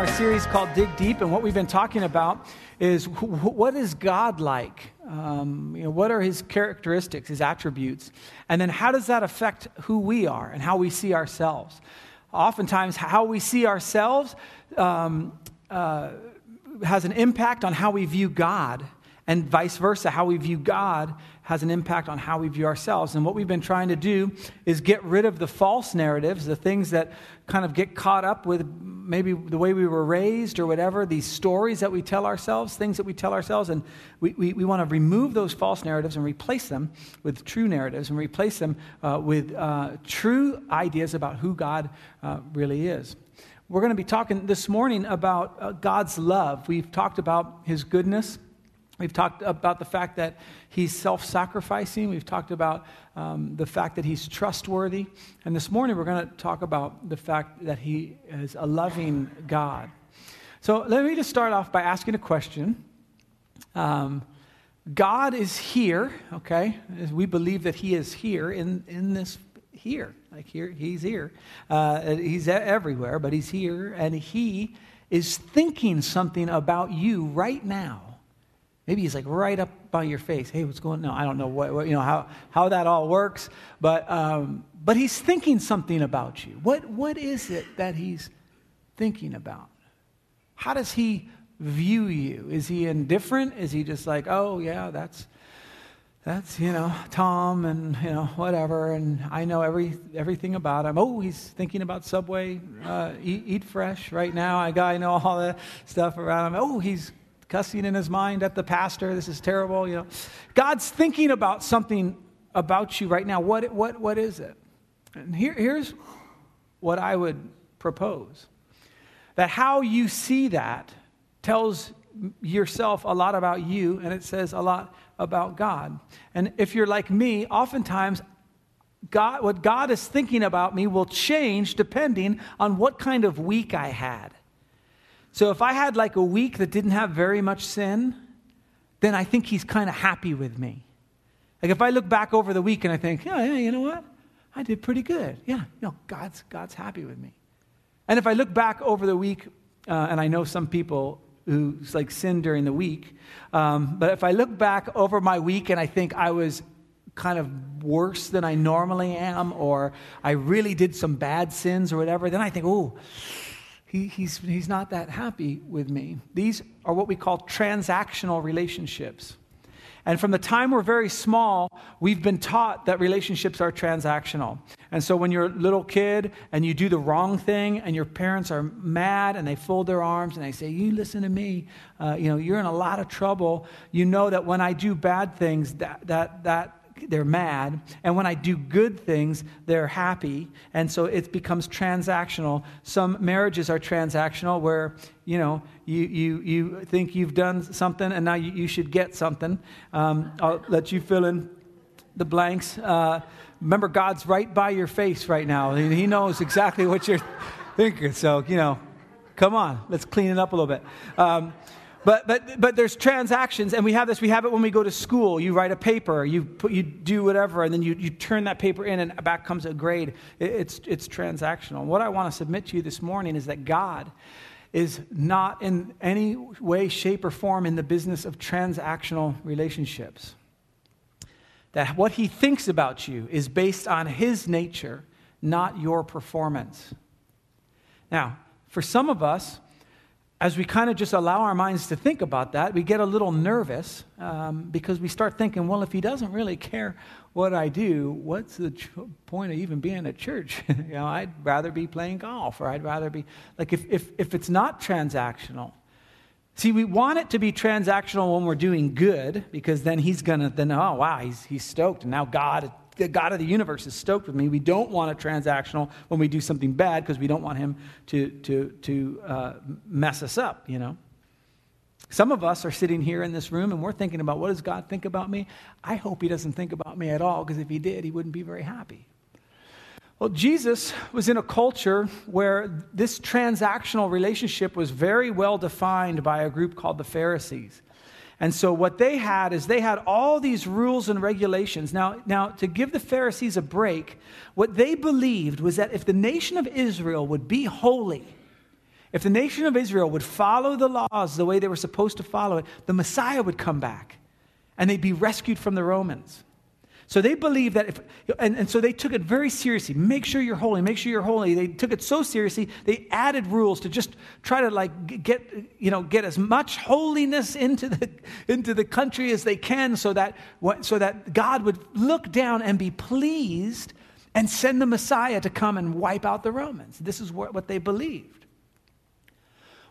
our series called Dig Deep, and what we've been talking about is wh- what is God like? Um, you know, what are his characteristics, his attributes? And then how does that affect who we are and how we see ourselves? Oftentimes, how we see ourselves um, uh, has an impact on how we view God, and vice versa. How we view God has an impact on how we view ourselves. And what we've been trying to do is get rid of the false narratives, the things that kind of get caught up with maybe the way we were raised or whatever, these stories that we tell ourselves, things that we tell ourselves. And we, we, we want to remove those false narratives and replace them with true narratives and replace them uh, with uh, true ideas about who God uh, really is. We're going to be talking this morning about uh, God's love. We've talked about his goodness. We've talked about the fact that he's self sacrificing. We've talked about um, the fact that he's trustworthy. And this morning we're going to talk about the fact that he is a loving God. So let me just start off by asking a question. Um, God is here, okay? We believe that he is here in, in this here. Like here, he's here. Uh, he's everywhere, but he's here. And he is thinking something about you right now. Maybe he's like right up by your face. Hey, what's going on? No, I don't know what, what, you know how, how that all works, but um, but he's thinking something about you. What what is it that he's thinking about? How does he view you? Is he indifferent? Is he just like, oh yeah, that's that's you know Tom and you know whatever, and I know every everything about him. Oh, he's thinking about Subway, uh, eat, eat, fresh right now. I got I know all the stuff around him. Oh, he's cussing in his mind at the pastor. This is terrible. You know, God's thinking about something about you right now. What, what, what is it? And here, here's what I would propose that how you see that tells yourself a lot about you, and it says a lot about God. And if you're like me, oftentimes God, what God is thinking about me will change depending on what kind of week I had. So if I had like a week that didn't have very much sin, then I think he's kind of happy with me. Like if I look back over the week and I think, yeah, yeah, you know what? I did pretty good. Yeah, know, God's, God's happy with me. And if I look back over the week, uh, and I know some people who like sin during the week, um, but if I look back over my week and I think I was kind of worse than I normally am, or I really did some bad sins or whatever, then I think, oh, he, he's, he's not that happy with me. These are what we call transactional relationships. And from the time we're very small, we've been taught that relationships are transactional. And so when you're a little kid and you do the wrong thing and your parents are mad and they fold their arms and they say, You listen to me, uh, you know, you're in a lot of trouble. You know that when I do bad things, that, that, that they're mad. And when I do good things, they're happy. And so it becomes transactional. Some marriages are transactional where, you know, you, you, you think you've done something and now you, you should get something. Um, I'll let you fill in the blanks. Uh, remember, God's right by your face right now. He knows exactly what you're thinking. So, you know, come on, let's clean it up a little bit. Um, but, but, but there's transactions, and we have this. We have it when we go to school. You write a paper, you, put, you do whatever, and then you, you turn that paper in, and back comes a grade. It, it's, it's transactional. What I want to submit to you this morning is that God is not in any way, shape, or form in the business of transactional relationships. That what he thinks about you is based on his nature, not your performance. Now, for some of us, as we kind of just allow our minds to think about that, we get a little nervous um, because we start thinking, well, if he doesn't really care what I do, what's the ch- point of even being at church? you know, I'd rather be playing golf, or I'd rather be like if, if, if it's not transactional. See, we want it to be transactional when we're doing good because then he's going to, then, oh, wow, he's, he's stoked. And now God the God of the universe is stoked with me. We don't want a transactional when we do something bad because we don't want him to, to, to uh, mess us up, you know. Some of us are sitting here in this room and we're thinking about what does God think about me? I hope he doesn't think about me at all because if he did, he wouldn't be very happy. Well, Jesus was in a culture where this transactional relationship was very well defined by a group called the Pharisees. And so what they had is they had all these rules and regulations. Now, now to give the Pharisees a break, what they believed was that if the nation of Israel would be holy, if the nation of Israel would follow the laws the way they were supposed to follow it, the Messiah would come back and they'd be rescued from the Romans. So they believed that if, and, and so they took it very seriously. Make sure you're holy, make sure you're holy. They took it so seriously, they added rules to just try to like get, you know, get as much holiness into the, into the country as they can so that, so that God would look down and be pleased and send the Messiah to come and wipe out the Romans. This is what, what they believed.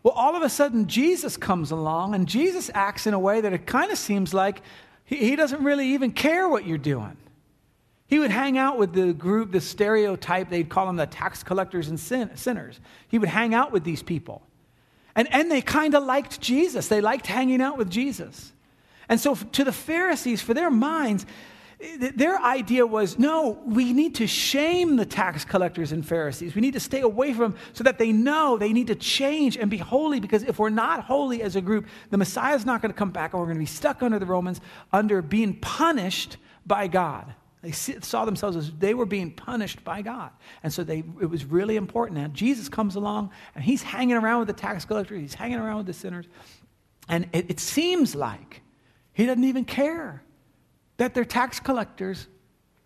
Well, all of a sudden, Jesus comes along, and Jesus acts in a way that it kind of seems like he, he doesn't really even care what you're doing. He would hang out with the group, the stereotype, they'd call them the tax collectors and sin, sinners. He would hang out with these people. And, and they kind of liked Jesus. They liked hanging out with Jesus. And so, to the Pharisees, for their minds, their idea was no, we need to shame the tax collectors and Pharisees. We need to stay away from them so that they know they need to change and be holy because if we're not holy as a group, the Messiah is not going to come back and we're going to be stuck under the Romans under being punished by God. They saw themselves as they were being punished by God. And so they, it was really important. Now, Jesus comes along and he's hanging around with the tax collectors, he's hanging around with the sinners. And it, it seems like he doesn't even care that they're tax collectors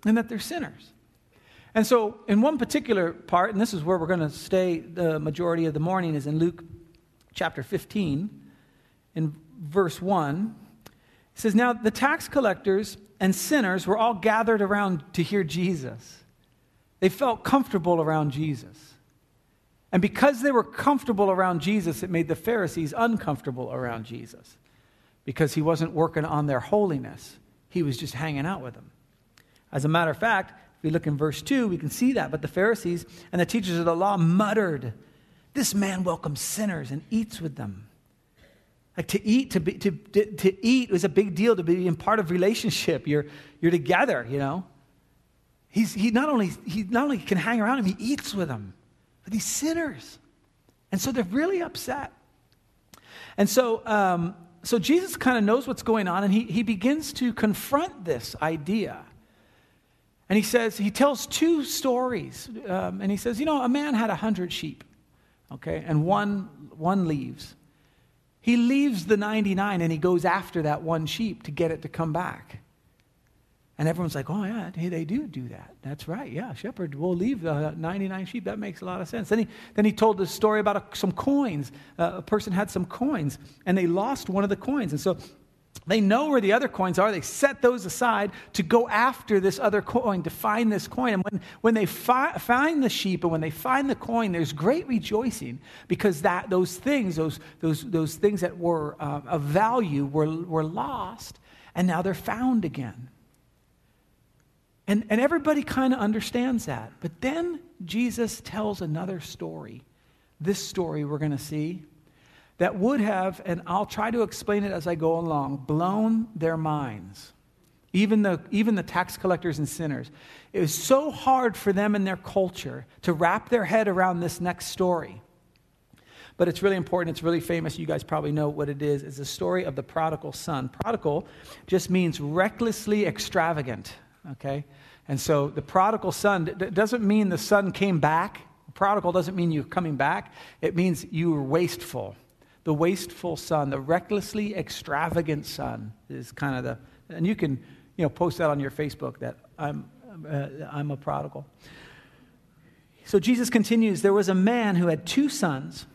and that they're sinners. And so, in one particular part, and this is where we're going to stay the majority of the morning, is in Luke chapter 15, in verse 1. It says, Now the tax collectors and sinners were all gathered around to hear Jesus. They felt comfortable around Jesus. And because they were comfortable around Jesus, it made the Pharisees uncomfortable around Jesus because he wasn't working on their holiness. He was just hanging out with them. As a matter of fact, if we look in verse 2, we can see that. But the Pharisees and the teachers of the law muttered, This man welcomes sinners and eats with them. Like to eat, to, be, to, to, eat was a big deal to be in part of relationship. You're, you're together, you know. He's, he, not only, he not only can hang around him, he eats with them. But these sinners. And so they're really upset. And so um, so Jesus kind of knows what's going on, and he, he begins to confront this idea. And he says, he tells two stories. Um, and he says, you know, a man had a hundred sheep, okay, and one, one leaves. He leaves the 99 and he goes after that one sheep to get it to come back. And everyone's like, oh, yeah, hey, they do do that. That's right. Yeah, shepherd will leave the 99 sheep. That makes a lot of sense. Then he, then he told this story about a, some coins. Uh, a person had some coins, and they lost one of the coins. And so they know where the other coins are. They set those aside to go after this other coin, to find this coin. And when, when they fi- find the sheep and when they find the coin, there's great rejoicing because that, those things, those, those, those things that were uh, of value, were, were lost, and now they're found again. And, and everybody kind of understands that. But then Jesus tells another story. This story we're going to see that would have, and I'll try to explain it as I go along, blown their minds. Even the, even the tax collectors and sinners. It was so hard for them in their culture to wrap their head around this next story. But it's really important. It's really famous. You guys probably know what it is. It's the story of the prodigal son. Prodigal just means recklessly extravagant okay? And so the prodigal son doesn't mean the son came back. Prodigal doesn't mean you're coming back. It means you were wasteful. The wasteful son, the recklessly extravagant son is kind of the, and you can, you know, post that on your Facebook that I'm, uh, I'm a prodigal. So Jesus continues There was a man who had two sons.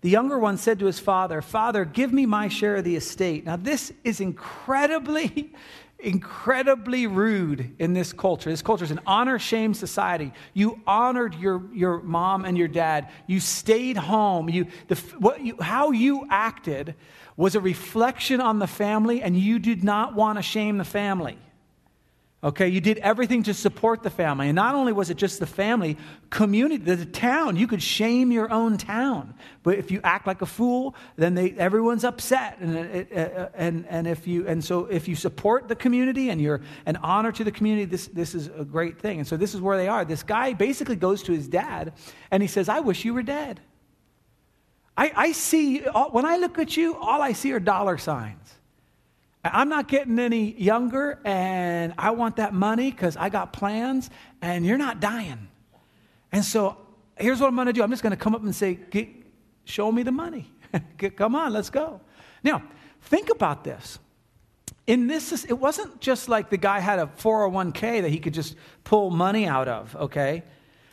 The younger one said to his father, Father, give me my share of the estate. Now, this is incredibly incredibly rude in this culture. This culture is an honor shame society. You honored your, your mom and your dad. You stayed home. You, the, what you, how you acted was a reflection on the family, and you did not want to shame the family. Okay, you did everything to support the family. And not only was it just the family, community, the town, you could shame your own town. But if you act like a fool, then they, everyone's upset. And, uh, uh, and, and, if you, and so if you support the community and you're an honor to the community, this, this is a great thing. And so this is where they are. This guy basically goes to his dad and he says, I wish you were dead. I, I see, when I look at you, all I see are dollar signs. I'm not getting any younger, and I want that money because I got plans, and you're not dying. And so here's what I'm going to do I'm just going to come up and say, show me the money. Come on, let's go. Now, think about this. In this, it wasn't just like the guy had a 401k that he could just pull money out of, okay?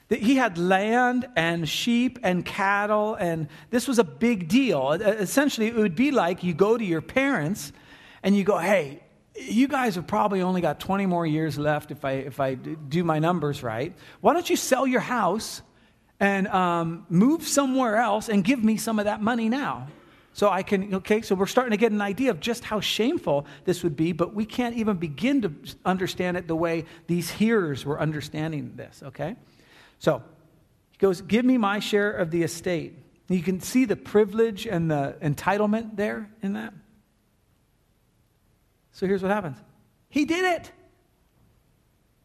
He had land and sheep and cattle, and this was a big deal. Essentially, it would be like you go to your parents and you go, hey, you guys have probably only got 20 more years left if I, if I do my numbers right. Why don't you sell your house and um, move somewhere else and give me some of that money now? So I can, okay, so we're starting to get an idea of just how shameful this would be, but we can't even begin to understand it the way these hearers were understanding this, okay? So he goes, Give me my share of the estate. You can see the privilege and the entitlement there in that. So here's what happens He did it.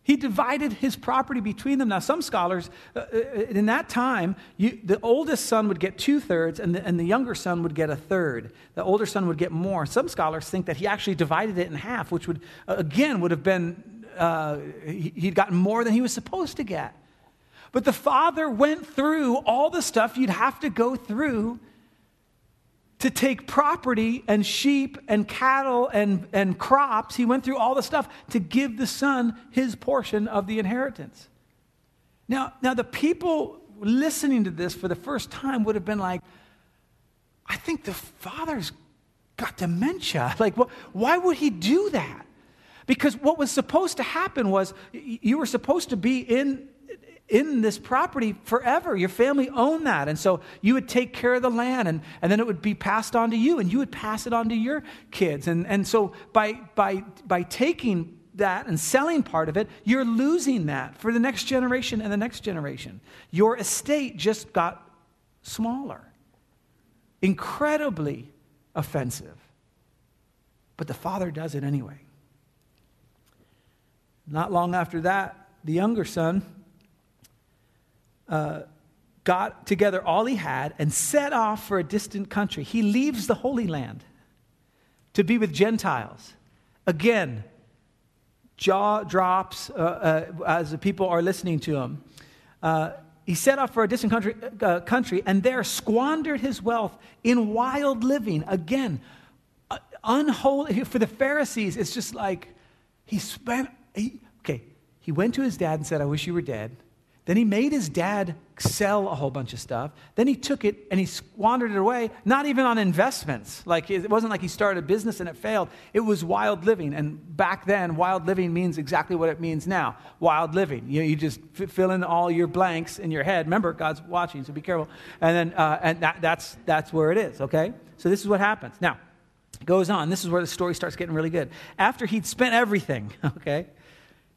He divided his property between them. Now, some scholars, uh, uh, in that time, you, the oldest son would get two thirds and the, and the younger son would get a third. The older son would get more. Some scholars think that he actually divided it in half, which would, uh, again, would have been, uh, he, he'd gotten more than he was supposed to get. But the father went through all the stuff you'd have to go through to take property and sheep and cattle and, and crops. He went through all the stuff to give the son his portion of the inheritance. Now, now the people listening to this for the first time would have been like, I think the father's got dementia. Like, why would he do that? Because what was supposed to happen was you were supposed to be in in this property forever. Your family owned that. And so you would take care of the land and, and then it would be passed on to you and you would pass it on to your kids. And, and so by, by, by taking that and selling part of it, you're losing that for the next generation and the next generation. Your estate just got smaller. Incredibly offensive. But the father does it anyway. Not long after that, the younger son got together all he had and set off for a distant country. He leaves the Holy Land to be with Gentiles. Again, jaw drops uh, uh, as the people are listening to him. Uh, he set off for a distant country, uh, country and there squandered his wealth in wild living. Again, uh, unholy. For the Pharisees, it's just like he spent, he, okay, he went to his dad and said, I wish you were dead. Then he made his dad sell a whole bunch of stuff. Then he took it and he squandered it away, not even on investments. Like it wasn't like he started a business and it failed. It was wild living. And back then, wild living means exactly what it means now wild living. You, know, you just f- fill in all your blanks in your head. Remember, God's watching, so be careful. And then uh, and that, that's, that's where it is, okay? So this is what happens. Now, goes on. This is where the story starts getting really good. After he'd spent everything, okay,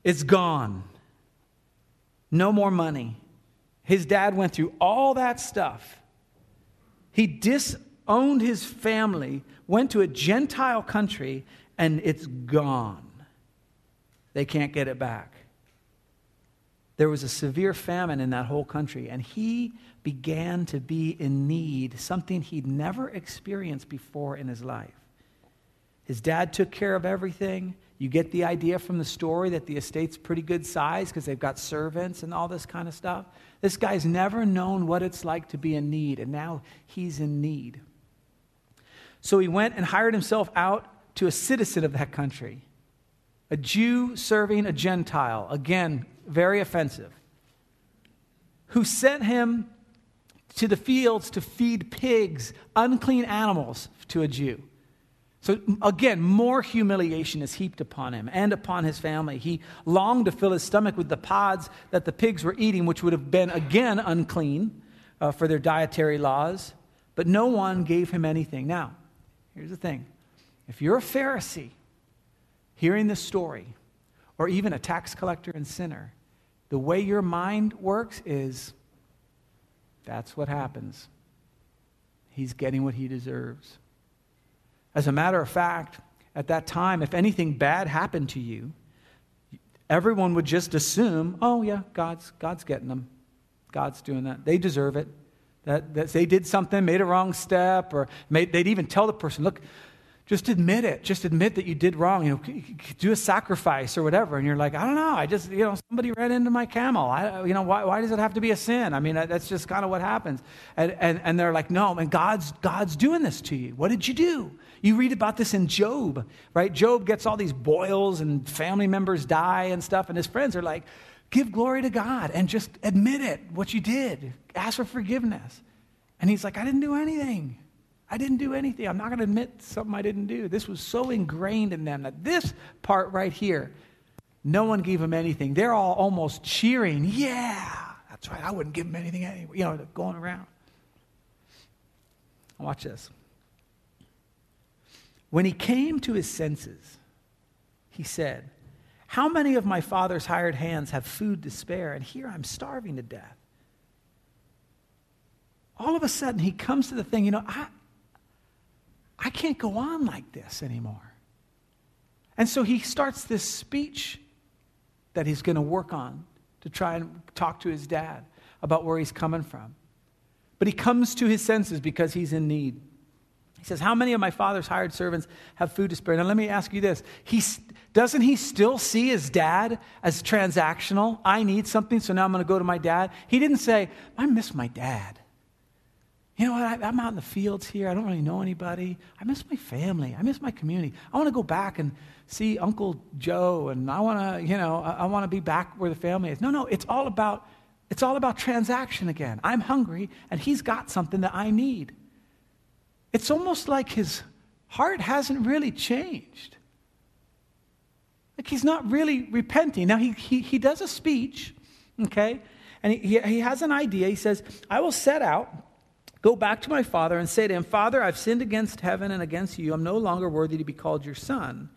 it's gone no more money. His dad went through all that stuff. He disowned his family, went to a Gentile country, and it's gone. They can't get it back. There was a severe famine in that whole country, and he began to be in need, something he'd never experienced before in his life. His dad took care of everything. You get the idea from the story that the estate's pretty good size because they've got servants and all this kind of stuff. This guy's never known what it's like to be in need, and now he's in need. So he went and hired himself out to a citizen of that country, a Jew serving a Gentile. Again, very offensive. Who sent him to the fields to feed pigs, unclean animals, to a Jew. So again, more humiliation is heaped upon him and upon his family. He longed to fill his stomach with the pods that the pigs were eating, which would have been again unclean uh, for their dietary laws, but no one gave him anything. Now, here's the thing if you're a Pharisee hearing this story, or even a tax collector and sinner, the way your mind works is that's what happens. He's getting what he deserves. As a matter of fact, at that time, if anything bad happened to you, everyone would just assume, oh, yeah, God's, God's getting them. God's doing that. They deserve it. That, that they did something, made a wrong step, or made, they'd even tell the person, look, just admit it. Just admit that you did wrong. You know, do a sacrifice or whatever. And you're like, I don't know. I just, you know, somebody ran into my camel. I, you know, why, why does it have to be a sin? I mean, that's just kind of what happens. And, and, and they're like, no, and God's, God's doing this to you. What did you do? You read about this in Job, right? Job gets all these boils and family members die and stuff. And his friends are like, give glory to God and just admit it, what you did. Ask for forgiveness. And he's like, I didn't do anything. I didn't do anything. I'm not going to admit something I didn't do. This was so ingrained in them that this part right here, no one gave him anything. They're all almost cheering. Yeah, that's right. I wouldn't give him anything anyway. You know, going around. Watch this. When he came to his senses, he said, How many of my father's hired hands have food to spare? And here I'm starving to death. All of a sudden, he comes to the thing, you know, I, I can't go on like this anymore. And so he starts this speech that he's going to work on to try and talk to his dad about where he's coming from. But he comes to his senses because he's in need. He says, How many of my father's hired servants have food to spare? Now, let me ask you this. He, doesn't he still see his dad as transactional? I need something, so now I'm going to go to my dad. He didn't say, I miss my dad. You know what? I, am out in the fields here. I don't really know anybody. I miss my family. I miss my community. I want to go back and see Uncle Joe, and I want to, you know, I, I want to be back where the family is. No, no, it's all about it's all about transaction again. I'm hungry, and he's got something that I need. It's almost like his heart hasn't really changed. Like he's not really repenting. Now, he, he, he does a speech, okay? And he, he has an idea. He says, I will set out Go back to my father and say to him, Father, I've sinned against heaven and against you. I'm no longer worthy to be called your son.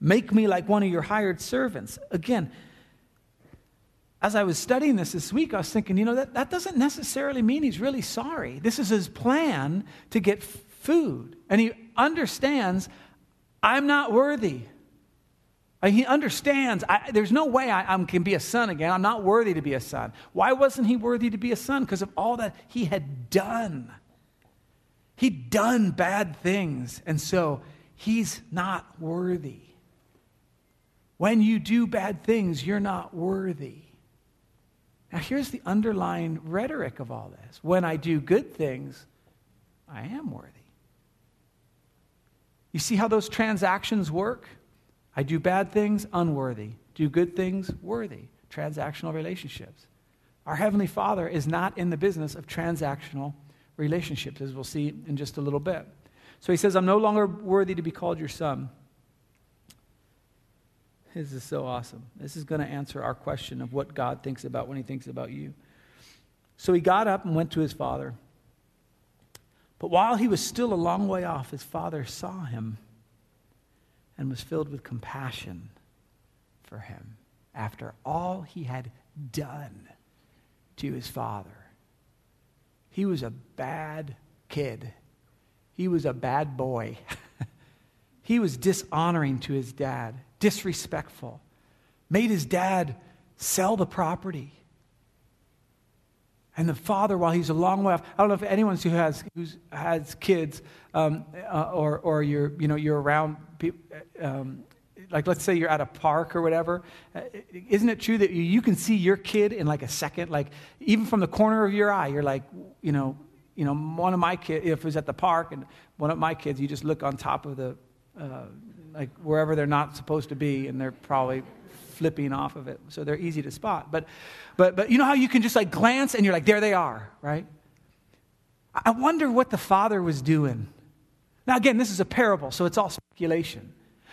Make me like one of your hired servants. Again, as I was studying this this week, I was thinking, you know, that, that doesn't necessarily mean he's really sorry. This is his plan to get food. And he understands, I'm not worthy. Uh, he understands, I, there's no way I, I, can be a son again. I'm not worthy to be a son. Why wasn't he worthy to be a son? Because of all that he had done. He'd done bad things, and so he's not worthy. When you do bad things, you're not worthy. Now, here's the underlying rhetoric of all this when I do good things, I am worthy. You see how those transactions work? I do bad things, unworthy. Do good things, worthy. Transactional relationships. Our Heavenly Father is not in the business of transactional relationships, as we'll see in just a little bit. So he says, I'm no longer worthy to be called your son. This is so awesome. This is going to answer our question of what God thinks about when he thinks about you. So he got up and went to his father. But while he was still a long way off, his father saw him and was filled with compassion for him after all he had done to his father. He was a bad kid. He was a bad boy. he was dishonoring to his dad, disrespectful, made his dad sell the property. And the father, while he's a long way off, I don't know if anyone who has, who has kids um, uh, or, or you're, you know, you're around people, um, like let's say you're at a park or whatever. Uh, isn't it true that you, you can see your kid in like a second? Like even from the corner of your eye, you're like, you know, you know, one of my kids, if it was at the park and one of my kids, you just look on top of the, uh, like wherever they're not supposed to be and they're probably flipping off of it. So they're easy to spot. But, but, but you know how you can just like glance and you're like, there they are, right? I wonder what the father was doing. Now, again, this is a parable, so it's all speculation.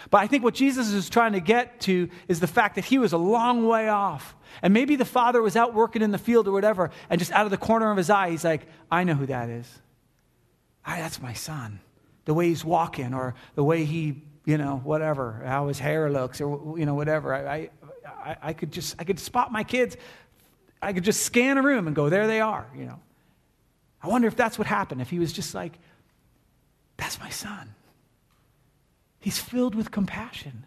But I think what Jesus is trying to get to is the fact that he was a long way off. And maybe the father was out working in the field or whatever, and just out of the corner of his eye, he's like, I know who that is. I, that's my son. The way he's walking, or the way he you know, whatever, how his hair looks or, you know, whatever. I, I, I could just, I could spot my kids. I could just scan a room and go, there they are, you know. I wonder if that's what happened, if he was just like, that's my son. He's filled with compassion.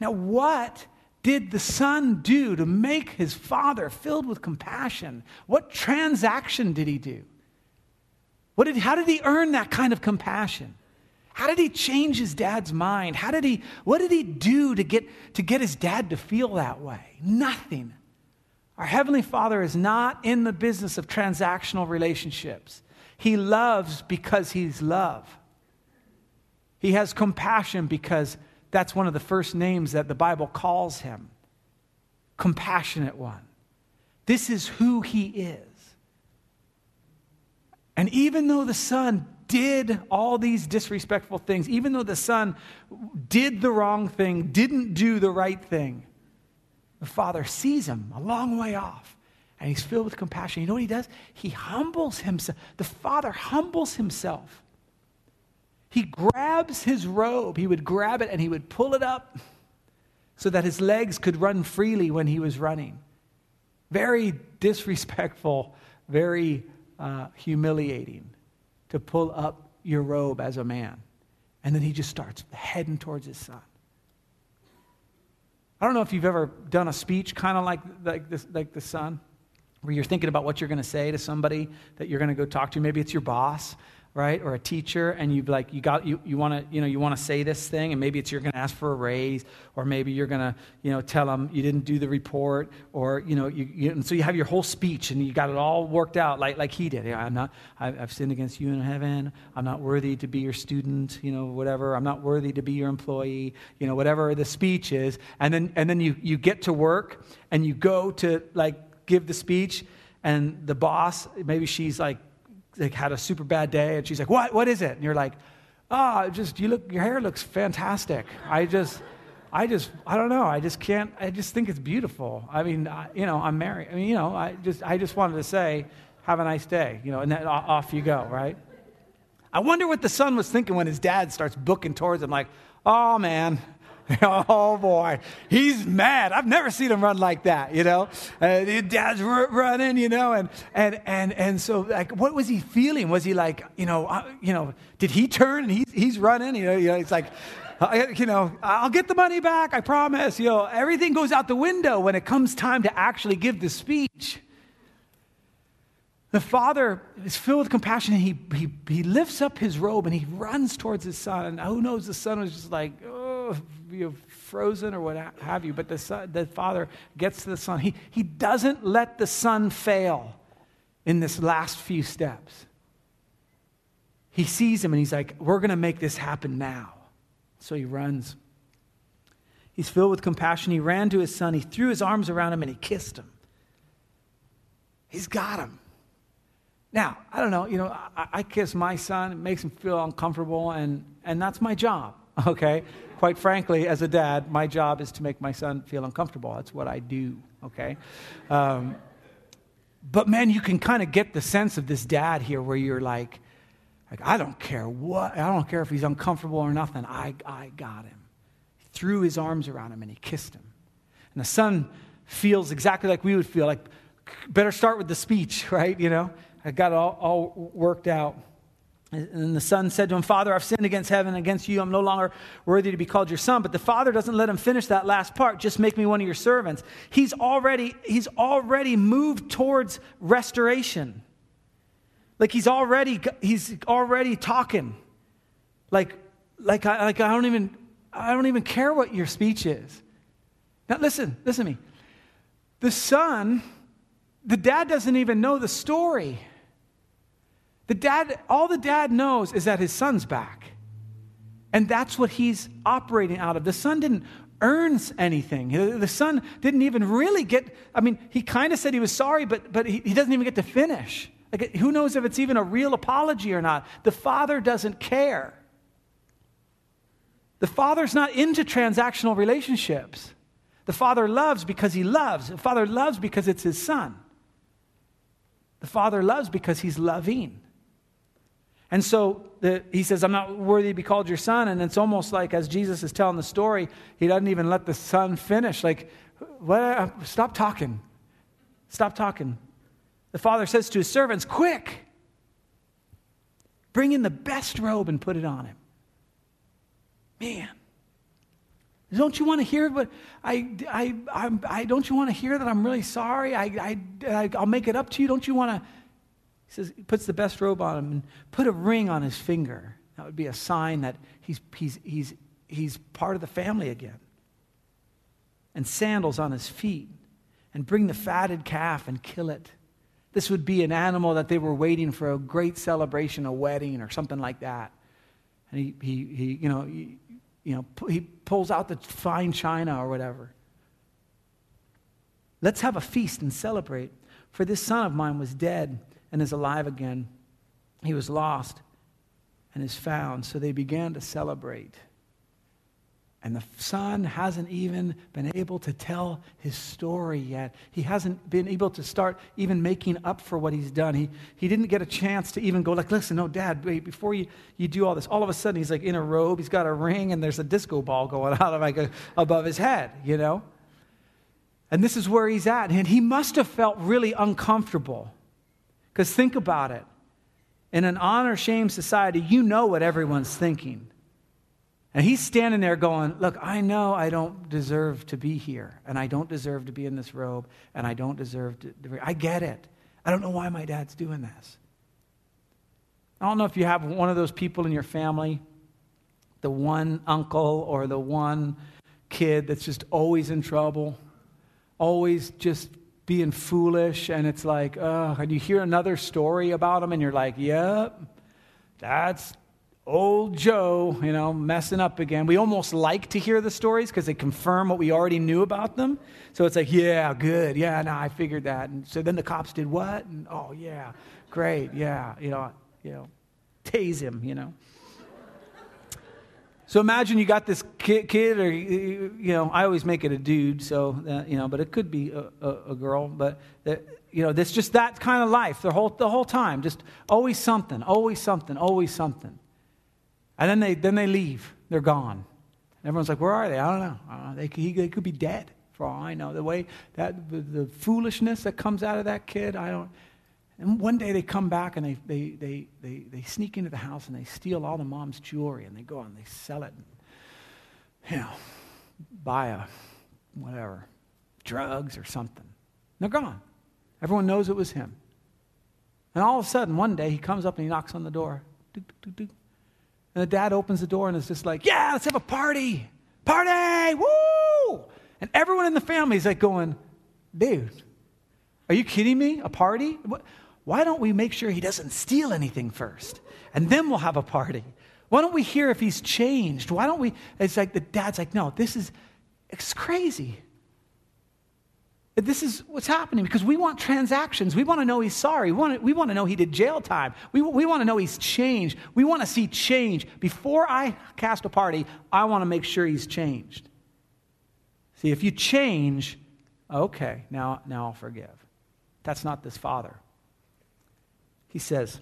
Now, what did the son do to make his father filled with compassion? What transaction did he do? What did, how did he earn that kind of compassion? How did he change his dad's mind? How did he, what did he do to get, to get his dad to feel that way? Nothing. Our Heavenly Father is not in the business of transactional relationships. He loves because He's love. He has compassion because that's one of the first names that the Bible calls Him compassionate one. This is who He is. And even though the Son did all these disrespectful things, even though the Son did the wrong thing, didn't do the right thing, the Father sees him a long way off and he's filled with compassion. You know what he does? He humbles himself. The Father humbles himself. He grabs his robe, he would grab it and he would pull it up so that his legs could run freely when he was running. Very disrespectful, very uh, humiliating to pull up your robe as a man. And then he just starts heading towards his son. I don't know if you've ever done a speech kind of like, like, like the son, where you're thinking about what you're going to say to somebody that you're going to go talk to. Maybe it's your boss, right or a teacher and you like you got you, you want to you know you want to say this thing and maybe it's you're going to ask for a raise or maybe you're going to you know tell them you didn't do the report or you know you, you, and so you have your whole speech and you got it all worked out like like he did. Yeah, i'm not I, i've sinned against you in heaven. I'm not worthy to be your student you know whatever. I'm not worthy to be your employee you know whatever the speech is. And then and then you you get to work and you go to like give the speech and the boss maybe she's like like had a super bad day and she's like what? What is it? And you're like oh just you look your hair looks fantastic. I just i just i don't know. I just can't i just think it's beautiful. I mean I, you know i'm married. I mean you know i just i just wanted to say have a nice day you know and then off you go right? I wonder what the son was thinking when his dad starts booking towards him like oh man oh boy, he's mad. I've never seen him run like that, you know. Uh, dad's r- running, you know, and and and and so like, what was he feeling? Was he like, you know, uh, you know, did he turn and he's he's running? You know, you know, it's like. Uh, you know, I'll get the money back, I promise. You know, everything goes out the window when it comes time to actually give the speech. The father is filled with compassion and he, he, he lifts up his robe and he runs towards his son. And who knows, the son was just like, oh, you know, frozen or what have you. But the, son, the father gets to the son. He, he doesn't let the son fail in this last few steps. He sees him and he's like, we're going to make this happen now. So he runs. He's filled with compassion. He ran to his son. He threw his arms around him and he kissed him. He's got him. Now, I don't know, you know, I, I kiss my son, it makes him feel uncomfortable, and, and that's my job, okay? Quite frankly, as a dad, my job is to make my son feel uncomfortable. That's what I do, okay? Um, but man, you can kind of get the sense of this dad here where you're like, like, I don't care what, I don't care if he's uncomfortable or nothing. I, I got him. He threw his arms around him and he kissed him. And the son feels exactly like we would feel like, better start with the speech, right? You know? I got it all, all worked out. And the son said to him, Father, I've sinned against heaven, against you. I'm no longer worthy to be called your son. But the father doesn't let him finish that last part. Just make me one of your servants. He's already, he's already moved towards restoration. Like he's already, he's already talking. Like, like, I, like I don't even, I don't even care what your speech is. Now listen, listen to me. The son the dad doesn't even know the story. The dad, all the dad knows is that his son's back. And that's what he's operating out of. The son didn't earn anything. The son didn't even really get, I mean, he kind of said he was sorry, but, but he, he doesn't even get to finish. Like, who knows if it's even a real apology or not? The father doesn't care. The father's not into transactional relationships. The father loves because he loves. The father loves because it's his son. The Father loves because He's loving. And so the, he says, I'm not worthy to be called your son. And it's almost like as Jesus is telling the story, he doesn't even let the son finish. Like, what, uh, stop talking. Stop talking. The father says to his servants, Quick, bring in the best robe and put it on him. Man, don't you want to hear what I, I, I, I don't you want to hear that I'm really sorry? I, I, I'll make it up to you. Don't you want to? He says, he puts the best robe on him and put a ring on his finger. That would be a sign that he's, he's, he's, he's part of the family again. And sandals on his feet, and bring the fatted calf and kill it. This would be an animal that they were waiting for a great celebration, a wedding, or something like that. And he, he, he you know, he, you know, he pulls out the fine china or whatever. Let's have a feast and celebrate. For this son of mine was dead and is alive again. He was lost and is found. So they began to celebrate. And the son hasn't even been able to tell his story yet. He hasn't been able to start even making up for what he's done. He, he didn't get a chance to even go like, listen, no, dad, wait, before you, you do all this, all of a sudden he's like in a robe, he's got a ring, and there's a disco ball going out of like a, above his head, you know? And this is where he's at. And he must have felt really uncomfortable. Because think about it. In an honor shame society, you know what everyone's thinking. And he's standing there going, Look, I know I don't deserve to be here, and I don't deserve to be in this robe, and I don't deserve to. I get it. I don't know why my dad's doing this. I don't know if you have one of those people in your family, the one uncle or the one kid that's just always in trouble, always just being foolish, and it's like, oh, and you hear another story about them, and you're like, yep, that's old Joe, you know, messing up again. We almost like to hear the stories because they confirm what we already knew about them. So it's like, yeah, good. Yeah, no, I figured that. And so then the cops did what? And oh, yeah, great. Yeah, you know, you know, tase him, you know. So imagine you got this kid, kid, or, you know, I always make it a dude, so, that, you know, but it could be a, a, a girl. But, that, you know, it's just that kind of life the whole, the whole time. Just always something, always something, always something. And then they, then they leave. They're gone. And everyone's like, where are they? I don't know. They, he, they could be dead for all I know. The way that, the, the foolishness that comes out of that kid, I don't. And one day they come back and they, they, they, they, they sneak into the house and they steal all the mom's jewelry and they go and they sell it and, you know, buy a whatever, drugs or something. They're gone. Everyone knows it was him. And all of a sudden, one day, he comes up and he knocks on the door. And the dad opens the door and is just like, yeah, let's have a party. Party! Woo! And everyone in the family is like going, dude, are you kidding me? A party? Why don't we make sure he doesn't steal anything first? And then we'll have a party. Why don't we hear if he's changed? Why don't we? It's like the dad's like, no, this is, it's crazy. This is what's happening because we want transactions. We want to know he's sorry. We want to, we want to know he did jail time. We, we want to know he's changed. We want to see change. Before I cast a party, I want to make sure he's changed. See, if you change, okay, now, now I'll forgive. That's not this father. He says,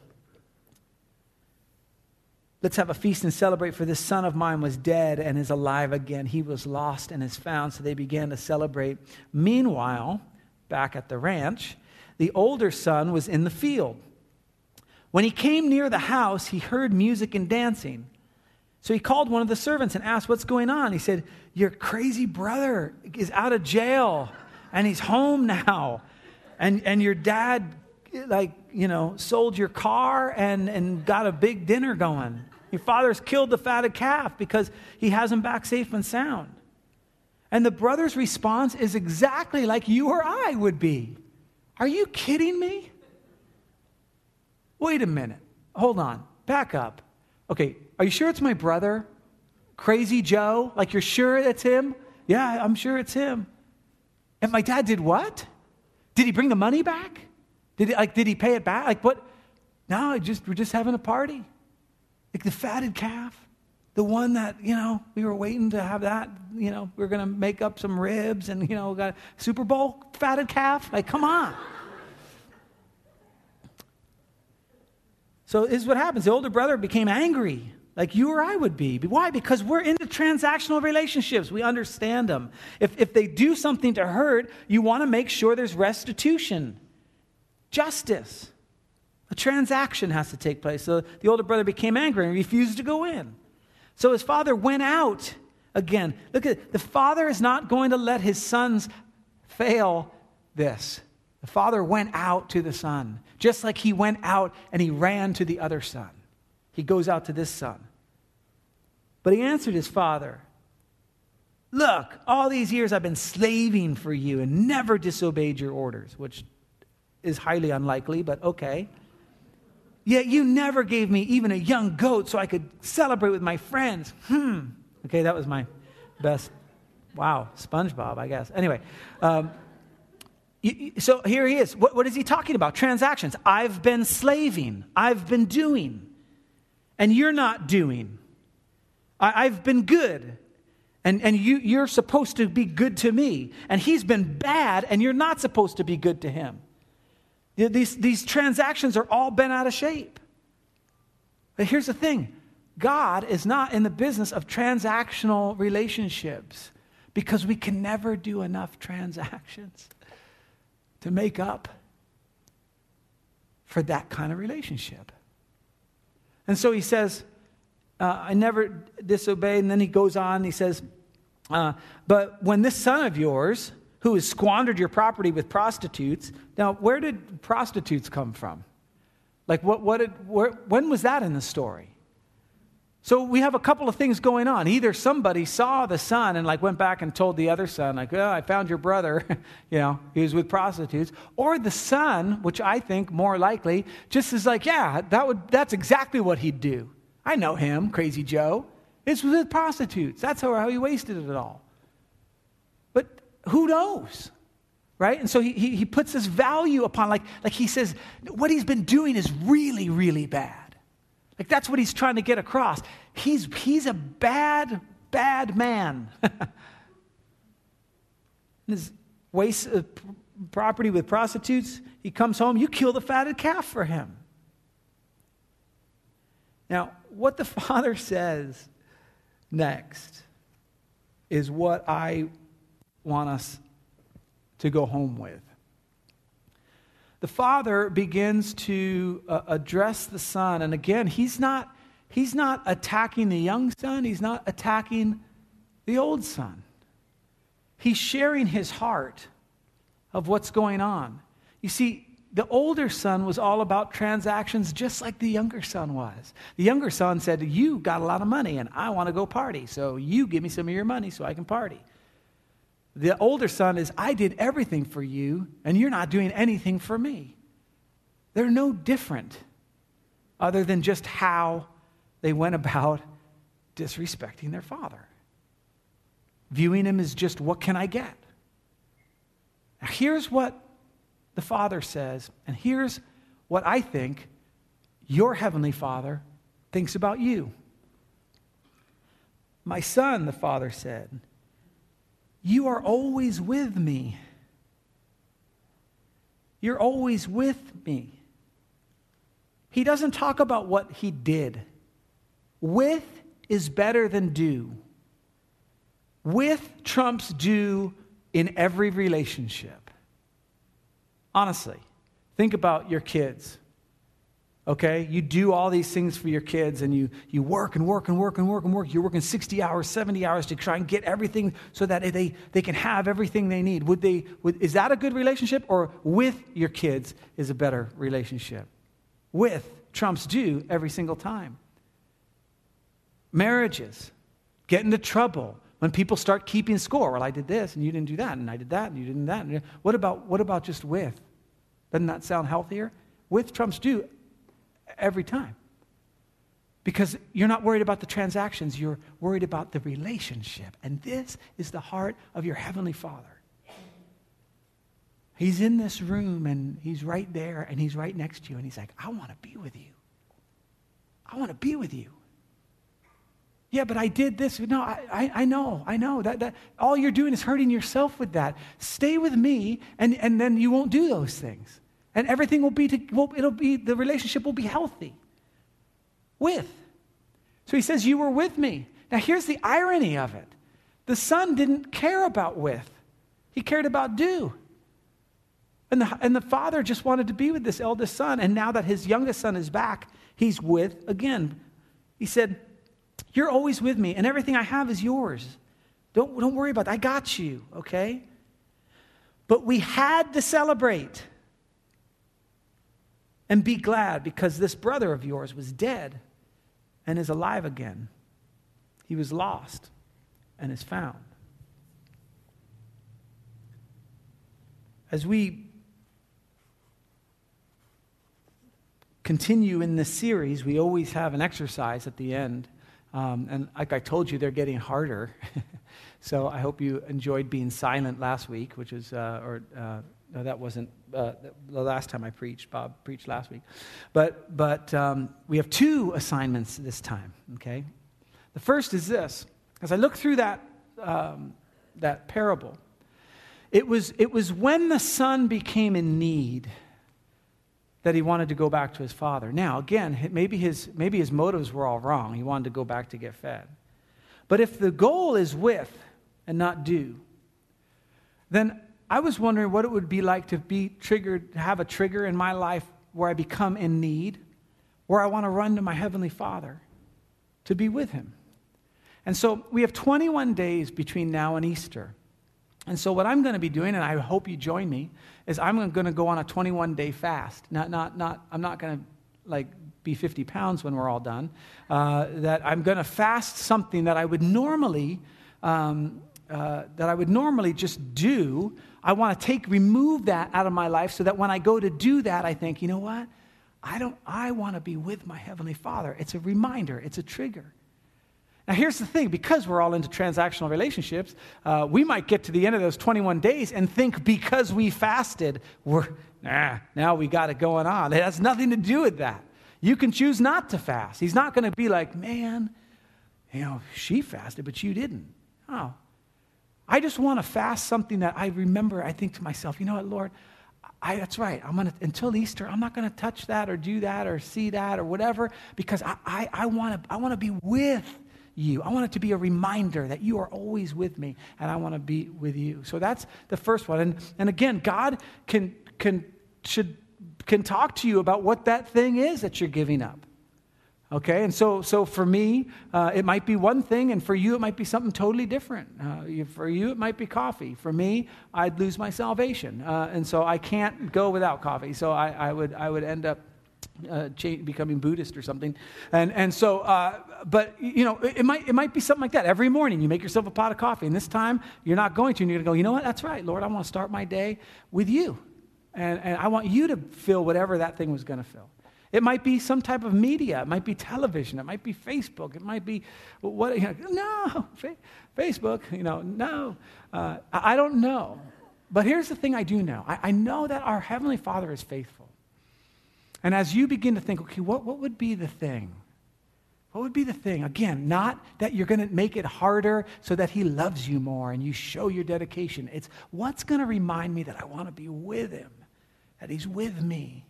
Let's have a feast and celebrate, for this son of mine was dead and is alive again. He was lost and is found. So they began to celebrate. Meanwhile, back at the ranch, the older son was in the field. When he came near the house, he heard music and dancing. So he called one of the servants and asked, What's going on? He said, Your crazy brother is out of jail and he's home now. And, and your dad, like, you know, sold your car and, and got a big dinner going. Your father's killed the fatted calf because he has him back safe and sound. And the brother's response is exactly like you or I would be. Are you kidding me? Wait a minute. Hold on. Back up. Okay, are you sure it's my brother? Crazy Joe? Like you're sure it's him? Yeah, I'm sure it's him. And my dad did what? Did he bring the money back? Did he, like did he pay it back? Like what? No, just we're just having a party. Like the fatted calf, the one that, you know, we were waiting to have that, you know, we are going to make up some ribs and, you know, got Super Bowl fatted calf. Like, come on. So this is what happens. The older brother became angry, like you or I would be. Why? Because we're into transactional relationships. We understand them. If, if they do something to hurt, you want to make sure there's restitution, justice. A transaction has to take place. So the older brother became angry and refused to go in. So his father went out again. Look at the father is not going to let his sons fail this. The father went out to the son, just like he went out and he ran to the other son. he goes out to this son. But he answered his father, Look, all these years I've been slaving for you and never disobeyed your orders, which is highly unlikely, but okay. Yet you never gave me even a young goat so I could celebrate with my friends. Hmm. Okay, that was my best. Wow, SpongeBob, I guess. Anyway, um, so here he is. What, what is he talking about? Transactions. I've been slaving, I've been doing, and you're not doing. I, have been good, and, and you, you're supposed to be good to me. And he's been bad, and you're not supposed to be good to him. These, these transactions are all bent out of shape. But here's the thing God is not in the business of transactional relationships because we can never do enough transactions to make up for that kind of relationship. And so he says, uh, I never disobeyed. And then he goes on, he says, uh, But when this son of yours, who has squandered your property with prostitutes. Now, where did prostitutes come from? Like, what, what did, where, when was that in the story? So we have a couple of things going on. Either somebody saw the son and like went back and told the other son, like, "Oh, I found your brother, you know, he was with prostitutes," or the son, which I think more likely, just is like, "Yeah, that would that's exactly what he'd do. I know him, crazy Joe. It's with prostitutes. That's how, how he wasted it all." Who knows? Right? And so he, he, he puts this value upon, like, like he says, what he's been doing is really, really bad. Like that's what he's trying to get across. He's, he's a bad, bad man. his wastes uh, property with prostitutes. He comes home, you kill the fatted calf for him. Now, what the father says next is what I want us to go home with. The father begins to uh, address the son, and again, he's not, he's not attacking the young son, he's not attacking the old son. He's sharing his heart of what's going on. You see, the older son was all about transactions just like the younger son was. The younger son said, You got a lot of money and I want to go party, so you give me some of your money so I can party. The older son is, I did everything for you, and you're not doing anything for me. They're no different, other than just how they went about disrespecting their father, viewing him as just, what can I get? Now, here's what the father says, and here's what I think your heavenly father thinks about you. My son, the father said, you are always with me. You're always with me. He doesn't talk about what he did. With is better than do. With trumps do in every relationship. Honestly, think about your kids okay? You do all these things for your kids and you, you work and work and work and work and work. You're working 60 hours, 70 hours to try and get everything so that they, they can have everything they need. Would they, would, is that a good relationship or with your kids is a better relationship? With trumps do every single time. Marriages get into trouble when people start keeping score. Well, I did this and you didn't do that and I did that and you didn't that. What about, what about just with? Doesn't that sound healthier? With trumps do every time. Because you're not worried about the transactions, you're worried about the relationship. And this is the heart of your Heavenly Father. He's in this room and he's right there and he's right next to you and he's like, I want to be with you. I want to be with you. Yeah, but I did this. No, I, I, I, know, I know. That, that, all you're doing is hurting yourself with that. Stay with me and, and then you won't do those things and everything will be, to, it'll be, the relationship will be healthy. With. So he says, You were with me. Now here's the irony of it the son didn't care about with, he cared about do. And the, and the father just wanted to be with this eldest son. And now that his youngest son is back, he's with again. He said, You're always with me, and everything I have is yours. Don't, don't worry about that. I got you, okay? But we had to celebrate and be glad because this brother of yours was dead and is alive again. He was lost and is found. As we continue in this series, we always have an exercise at the end. Um, and like I told you, they're getting harder. so I hope you enjoyed being silent last week, which is, uh, or uh, no, that wasn't uh, the last time I preached. Bob preached last week. But, but um, we have two assignments this time, okay? The first is this. As I look through that, um, that parable, it was, it was when the son became in need that he wanted to go back to his father. Now, again, maybe his, maybe his motives were all wrong. He wanted to go back to get fed. But if the goal is with and not do, then I was wondering what it would be like to be triggered, to have a trigger in my life where I become in need, where I want to run to my Heavenly Father to be with Him. And so we have 21 days between now and Easter. And so, what I'm going to be doing, and I hope you join me, is I'm going to go on a 21 day fast. Not, not, not, I'm not going to like be 50 pounds when we're all done. Uh, that I'm going to fast something that I would normally, um, uh, that I would normally just do. I want to take, remove that out of my life so that when I go to do that, I think, you know what? I don't, I want to be with my Heavenly Father. It's a reminder, it's a trigger. Now, here's the thing because we're all into transactional relationships, uh, we might get to the end of those 21 days and think because we fasted, we're, nah, now we got it going on. It has nothing to do with that. You can choose not to fast. He's not going to be like, man, you know, she fasted, but you didn't. Oh. I just want to fast something that I remember. I think to myself, you know what, Lord, I, that's right. I'm gonna until Easter. I'm not gonna touch that or do that or see that or whatever because I, I, I want to I want to be with you. I want it to be a reminder that you are always with me and I want to be with you. So that's the first one. And, and again, God can, can, should, can talk to you about what that thing is that you're giving up. Okay, and so, so for me, uh, it might be one thing, and for you, it might be something totally different. Uh, for you, it might be coffee. For me, I'd lose my salvation, uh, and so I can't go without coffee. So I, I, would, I would end up uh, change, becoming Buddhist or something. And, and so, uh, but you know, it, it, might, it might be something like that. Every morning you make yourself a pot of coffee, and this time you're not going to, and you're going to go, you know what, that's right, Lord, I want to start my day with you. And, and I want you to fill whatever that thing was going to fill. It might be some type of media. It might be television. It might be Facebook. It might be what? You know, no, fa- Facebook. You know, no. Uh, I, I don't know. But here's the thing: I do know. I, I know that our heavenly Father is faithful. And as you begin to think, okay, what, what would be the thing? What would be the thing? Again, not that you're going to make it harder so that he loves you more and you show your dedication. It's what's going to remind me that I want to be with him, that he's with me,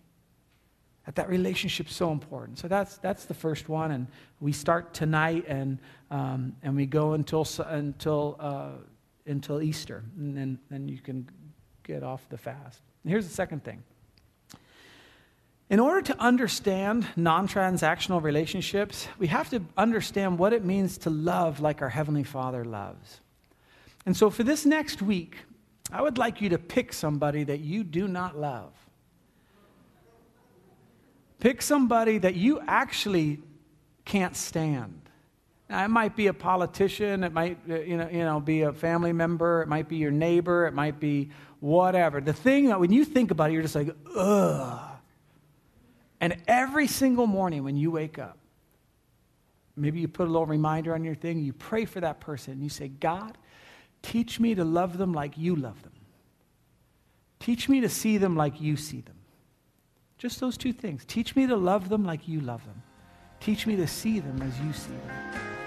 that that relationship's so important. So that's, that's the first one. And we start tonight and, um, and we go until, until, uh, until Easter. And then, then you can get off the fast. And here's the second thing. In order to understand non transactional relationships, we have to understand what it means to love like our Heavenly Father loves. And so for this next week, I would like you to pick somebody that you do not love. Pick somebody that you actually can't stand. Now, it might be a politician, it might uh, you know, you know, be a family member, it might be your neighbor, it might be whatever. The thing that when you think about it, you're just like, ugh. And every single morning when you wake up, maybe you put a little reminder on your thing, you pray for that person, and you say, God, teach me to love them like you love them. Teach me to see them like you see them. Just those two things. Teach me to love them like you love them. Teach me to see them as you see them.